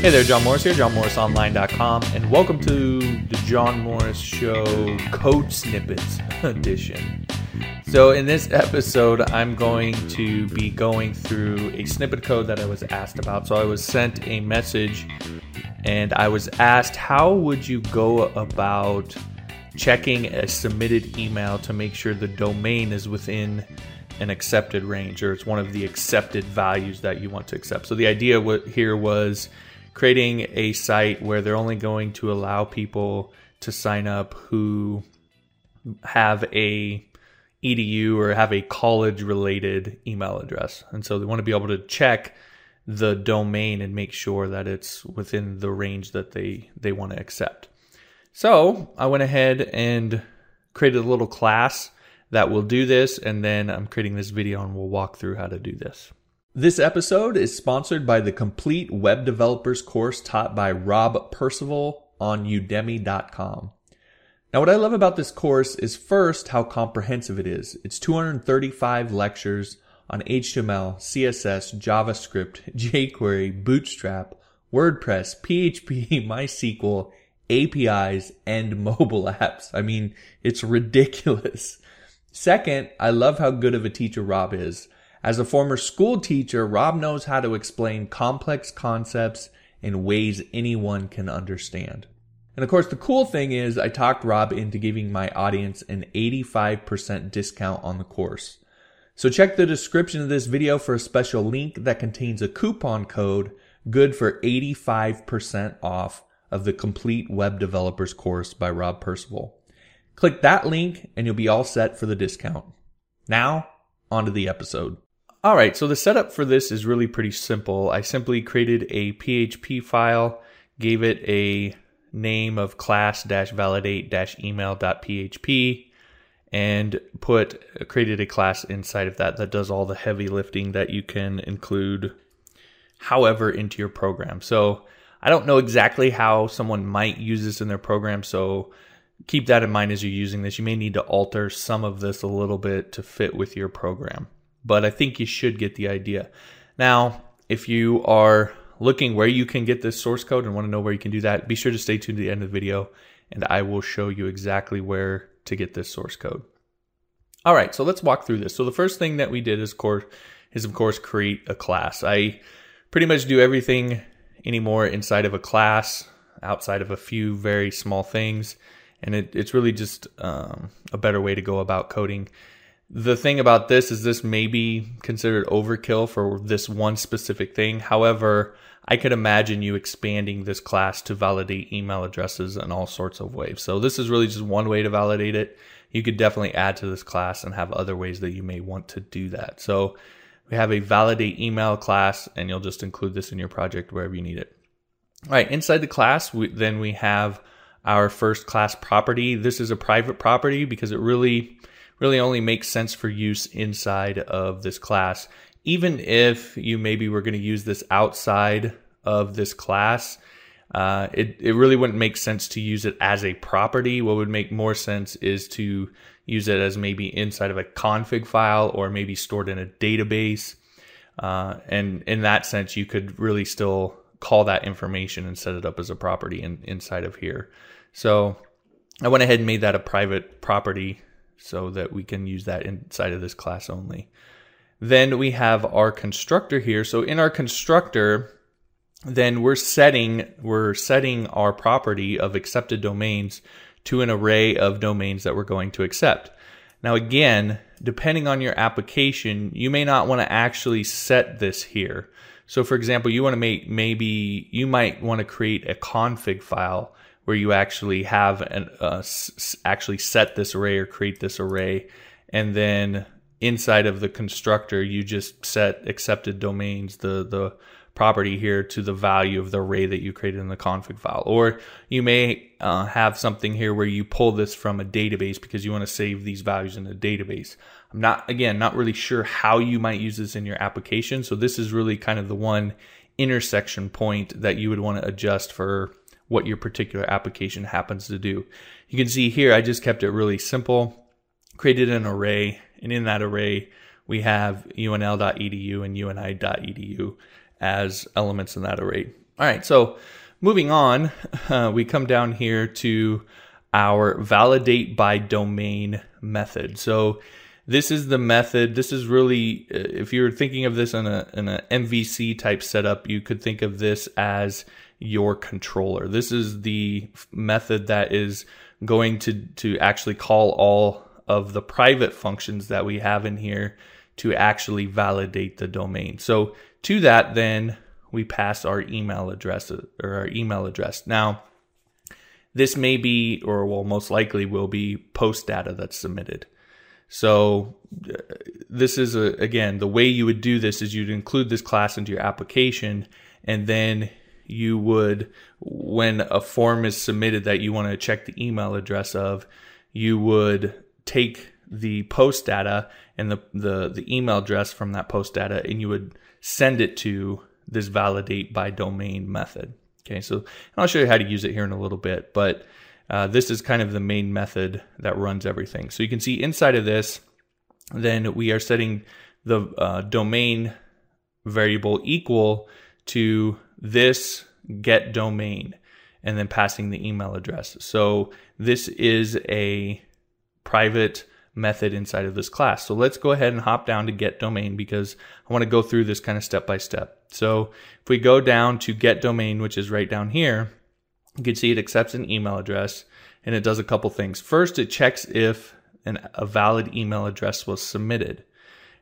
Hey there, John Morris here, johnmorrisonline.com, and welcome to the John Morris Show Code Snippets edition. So, in this episode, I'm going to be going through a snippet code that I was asked about. So, I was sent a message and I was asked, How would you go about checking a submitted email to make sure the domain is within an accepted range or it's one of the accepted values that you want to accept? So, the idea here was creating a site where they're only going to allow people to sign up who have a edu or have a college related email address and so they want to be able to check the domain and make sure that it's within the range that they they want to accept so i went ahead and created a little class that will do this and then i'm creating this video and we'll walk through how to do this this episode is sponsored by the Complete Web Developers course taught by Rob Percival on udemy.com. Now, what I love about this course is first how comprehensive it is. It's 235 lectures on HTML, CSS, JavaScript, jQuery, Bootstrap, WordPress, PHP, MySQL, APIs, and mobile apps. I mean, it's ridiculous. Second, I love how good of a teacher Rob is. As a former school teacher, Rob knows how to explain complex concepts in ways anyone can understand. And of course, the cool thing is I talked Rob into giving my audience an 85% discount on the course. So check the description of this video for a special link that contains a coupon code good for 85% off of the complete web developers course by Rob Percival. Click that link and you'll be all set for the discount. Now, on to the episode. All right, so the setup for this is really pretty simple. I simply created a PHP file, gave it a name of class-validate-email.php, and put created a class inside of that that does all the heavy lifting that you can include however into your program. So I don't know exactly how someone might use this in their program, so keep that in mind as you're using this. You may need to alter some of this a little bit to fit with your program but I think you should get the idea. Now, if you are looking where you can get this source code and want to know where you can do that, be sure to stay tuned to the end of the video and I will show you exactly where to get this source code. All right, so let's walk through this. So the first thing that we did is, course, is of course create a class. I pretty much do everything anymore inside of a class, outside of a few very small things, and it, it's really just um, a better way to go about coding. The thing about this is this may be considered overkill for this one specific thing. However, I could imagine you expanding this class to validate email addresses in all sorts of ways. So this is really just one way to validate it. You could definitely add to this class and have other ways that you may want to do that. So we have a validate email class and you'll just include this in your project wherever you need it. All right, inside the class, we, then we have our first class property. This is a private property because it really really only makes sense for use inside of this class. Even if you maybe were going to use this outside of this class, uh, it, it really wouldn't make sense to use it as a property. What would make more sense is to use it as maybe inside of a config file or maybe stored in a database. Uh, and in that sense, you could really still call that information and set it up as a property in, inside of here. So I went ahead and made that a private property so that we can use that inside of this class only. Then we have our constructor here. So in our constructor, then we're setting we're setting our property of accepted domains to an array of domains that we're going to accept. Now again, depending on your application, you may not want to actually set this here. So for example, you want to make maybe you might want to create a config file where you actually have an uh, s- actually set this array or create this array, and then inside of the constructor you just set accepted domains the the property here to the value of the array that you created in the config file. Or you may uh, have something here where you pull this from a database because you want to save these values in a database. I'm not, again, not really sure how you might use this in your application. So this is really kind of the one intersection point that you would want to adjust for what your particular application happens to do. You can see here, I just kept it really simple, created an array, and in that array, we have unl.edu and uni.edu as elements in that array. All right, so moving on, uh, we come down here to our validate by domain method. So this is the method. This is really, uh, if you're thinking of this in a in an MVC type setup, you could think of this as your controller. This is the method that is going to to actually call all of the private functions that we have in here to actually validate the domain. So to that, then we pass our email address or our email address. Now, this may be, or will most likely will be post data that's submitted. So uh, this is a, again, the way you would do this is you'd include this class into your application and then you would, when a form is submitted that you want to check the email address of, you would take the post data and the, the, the email address from that post data and you would send it to this validate by domain method. Okay, so I'll show you how to use it here in a little bit, but uh, this is kind of the main method that runs everything. So you can see inside of this, then we are setting the uh, domain variable equal to this get domain and then passing the email address. So this is a private method inside of this class. So let's go ahead and hop down to get domain because I want to go through this kind of step by step. So if we go down to get domain, which is right down here, you can see it accepts an email address and it does a couple things. First, it checks if an, a valid email address was submitted.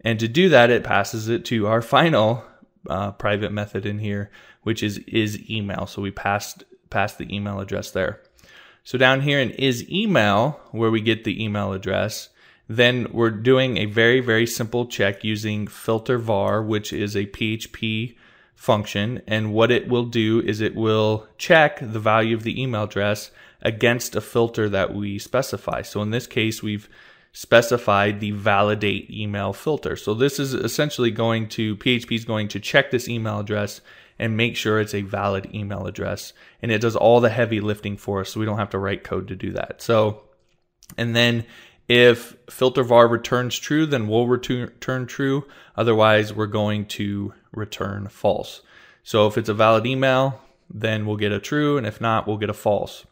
And to do that, it passes it to our final uh, private method in here, which is is email. So we passed passed the email address there. So down here in is email, where we get the email address, then we're doing a very, very simple check using filter var, which is a PHP function. And what it will do is it will check the value of the email address against a filter that we specify. So in this case, we've specified the validate email filter. So this is essentially going to, PHP is going to check this email address and make sure it's a valid email address. And it does all the heavy lifting for us. So we don't have to write code to do that. So, and then if filter var returns true, then we'll return true. Otherwise, we're going to return false. So if it's a valid email, then we'll get a true, and if not, we'll get a false.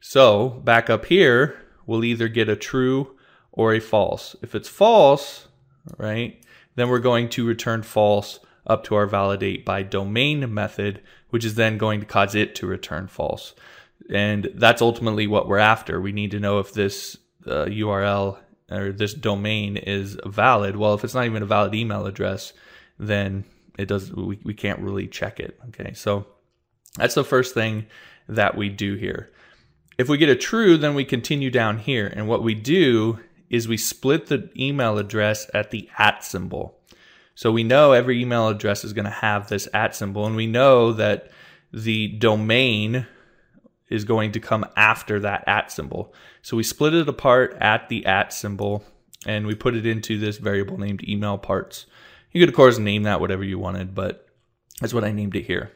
So back up here, we'll either get a true or a false. If it's false, right, then we're going to return false up to our validate by domain method, which is then going to cause it to return false. And that's ultimately what we're after. We need to know if this uh, URL or this domain is valid. Well, if it's not even a valid email address, then it does we, we can't really check it. Okay, so that's the first thing that we do here. If we get a true, then we continue down here. And what we do is we split the email address at the at symbol. So we know every email address is going to have this at symbol, and we know that the domain is going to come after that at symbol. So we split it apart at the at symbol and we put it into this variable named email parts. You could, of course, name that whatever you wanted, but that's what I named it here.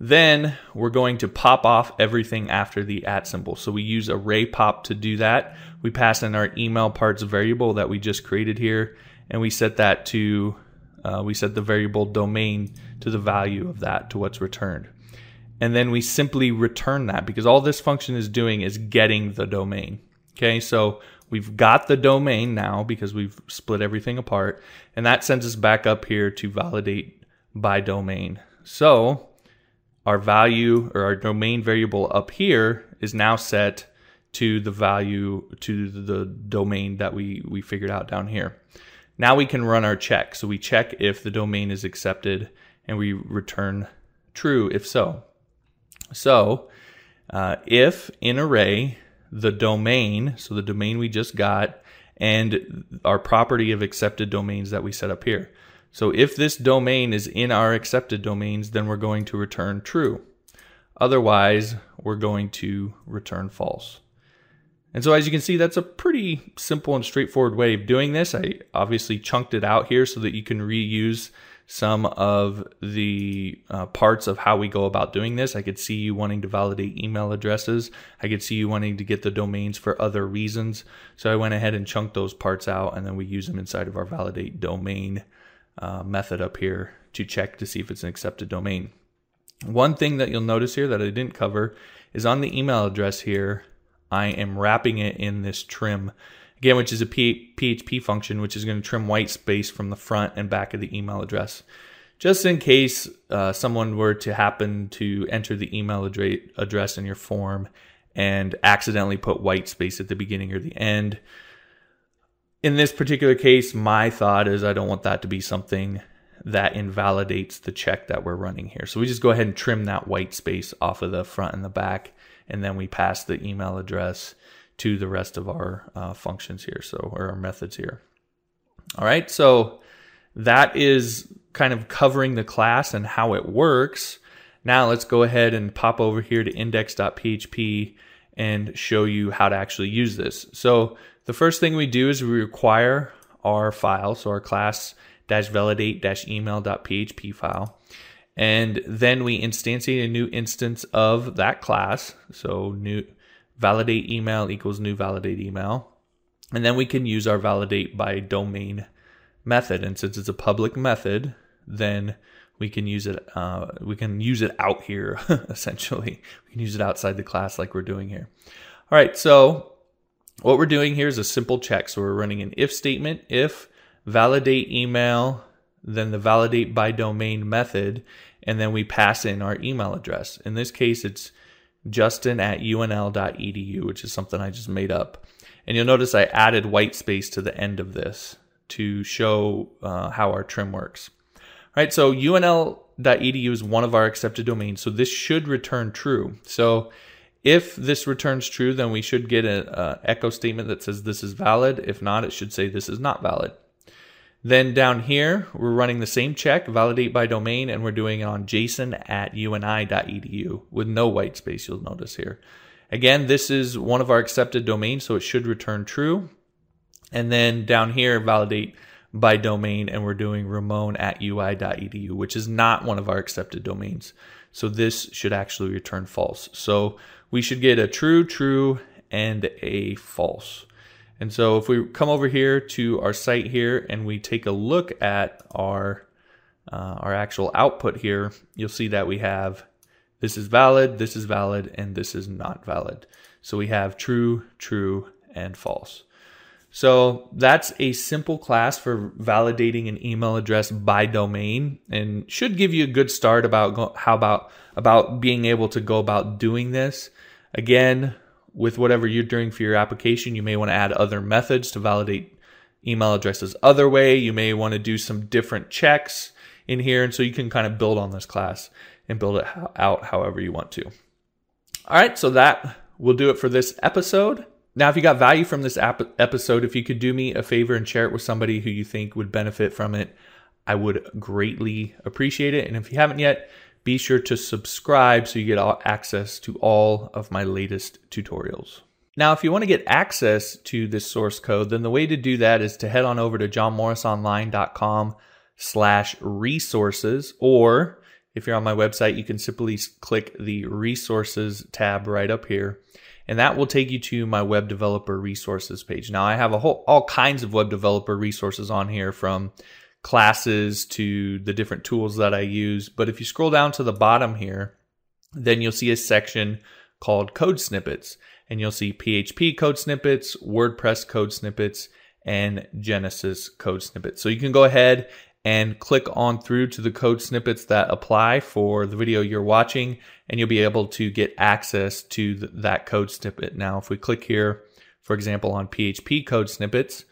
Then we're going to pop off everything after the at symbol. So we use array pop to do that. We pass in our email parts variable that we just created here, and we set that to, uh, we set the variable domain to the value of that, to what's returned and then we simply return that because all this function is doing is getting the domain. Okay, so we've got the domain now because we've split everything apart, and that sends us back up here to validate by domain. So our value or our domain variable up here is now set to the value to the domain that we, we figured out down here. Now we can run our check. So we check if the domain is accepted and we return true if so. So uh, if in array the domain, so the domain we just got, and our property of accepted domains that we set up here. So if this domain is in our accepted domains, then we're going to return true. Otherwise, we're going to return false. And so as you can see, that's a pretty simple and straightforward way of doing this. I obviously chunked it out here so that you can reuse some of the uh, parts of how we go about doing this. I could see you wanting to validate email addresses. I could see you wanting to get the domains for other reasons. So I went ahead and chunked those parts out and then we use them inside of our validate domain uh, method up here to check to see if it's an accepted domain. One thing that you'll notice here that I didn't cover is on the email address here, I am wrapping it in this trim again, which is a PHP function, which is going to trim white space from the front and back of the email address. Just in case uh, someone were to happen to enter the email address in your form and accidentally put white space at the beginning or the end. In this particular case, my thought is I don't want that to be something that invalidates the check that we're running here. So we just go ahead and trim that white space off of the front and the back, and then we pass the email address to the rest of our uh, functions here, so or our methods here. All right, so that is kind of covering the class and how it works. Now let's go ahead and pop over here to index.php and show you how to actually use this. So the first thing we do is we require our file, so our class dash validate dash email.php file. And then we instantiate a new instance of that class. So new validate email equals new validate email. And then we can use our validate by domain method. And since it's a public method, then we can use it uh, we can use it out here essentially. We can use it outside the class like we're doing here. All right, so what we're doing here is a simple check. So we're running an if statement, if validate email, then the validate by domain method, and then we pass in our email address. In this case, it's justin at unl.edu, which is something I just made up. And you'll notice I added white space to the end of this to show uh, how our trim works. All right, so unl.edu is one of our accepted domains, so this should return true. So if this returns true, then we should get an echo statement that says this is valid. If not, it should say this is not valid. Then down here, we're running the same check, validate by domain, and we're doing it on jason at uni.edu with no white space, you'll notice here. Again, this is one of our accepted domains, so it should return true. And then down here, validate by domain, and we're doing ramon at ui.edu, which is not one of our accepted domains. So this should actually return false. So we should get a true, true, and a false. And so if we come over here to our site here and we take a look at our uh, our actual output here, you'll see that we have this is valid, this is valid, and this is not valid. So we have true, true, and false. So that's a simple class for validating an email address by domain and should give you a good start about how about about being able to go about doing this. Again, with whatever you're doing for your application, you may want to add other methods to validate email addresses other way. You may want to do some different checks in here. And so you can kind of build on this class and build it out however you want to. All right, so that will do it for this episode. Now, if you got value from this ap- episode, if you could do me a favor and share it with somebody who you think would benefit from it, I would greatly appreciate it. And if you haven't yet, be sure to subscribe so you get access to all of my latest tutorials. Now, if you want to get access to this source code, then the way to do that is to head on over to johnmorrisonline.com slash resources, or if you're on my website, you can simply click the resources tab right up here, and that will take you to my web developer resources page. Now, I have a whole all kinds of web developer resources on here from classes to the different tools that I use. But if you scroll down to the bottom here, then you'll see a section called code snippets and you'll see PHP code snippets, WordPress code snippets, and Genesis code snippets. So you can go ahead and click on through to the code snippets that apply for the video you're watching, and you'll be able to get access to th- that code snippet. Now, if we click here, for example, on PHP code snippets,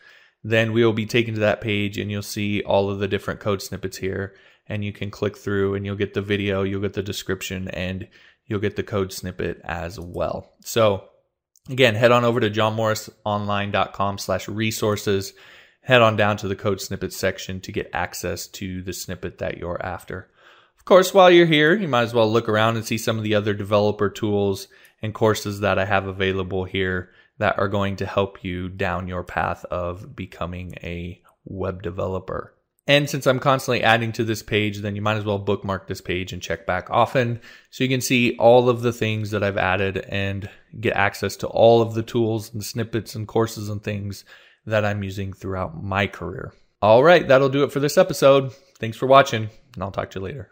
then we will be taken to that page and you'll see all of the different code snippets here. And you can click through and you'll get the video, you'll get the description, and you'll get the code snippet as well. So again, head on over to johnmorrisonline.com slash resources. Head on down to the code snippet section to get access to the snippet that you're after. Of course, while you're here, you might as well look around and see some of the other developer tools and courses that I have available here that are going to help you down your path of becoming a web developer. And since I'm constantly adding to this page, then you might as well bookmark this page and check back often so you can see all of the things that I've added and get access to all of the tools and snippets and courses and things that I'm using throughout my career. All right, that'll do it for this episode. Thanks for watching, and I'll talk to you later.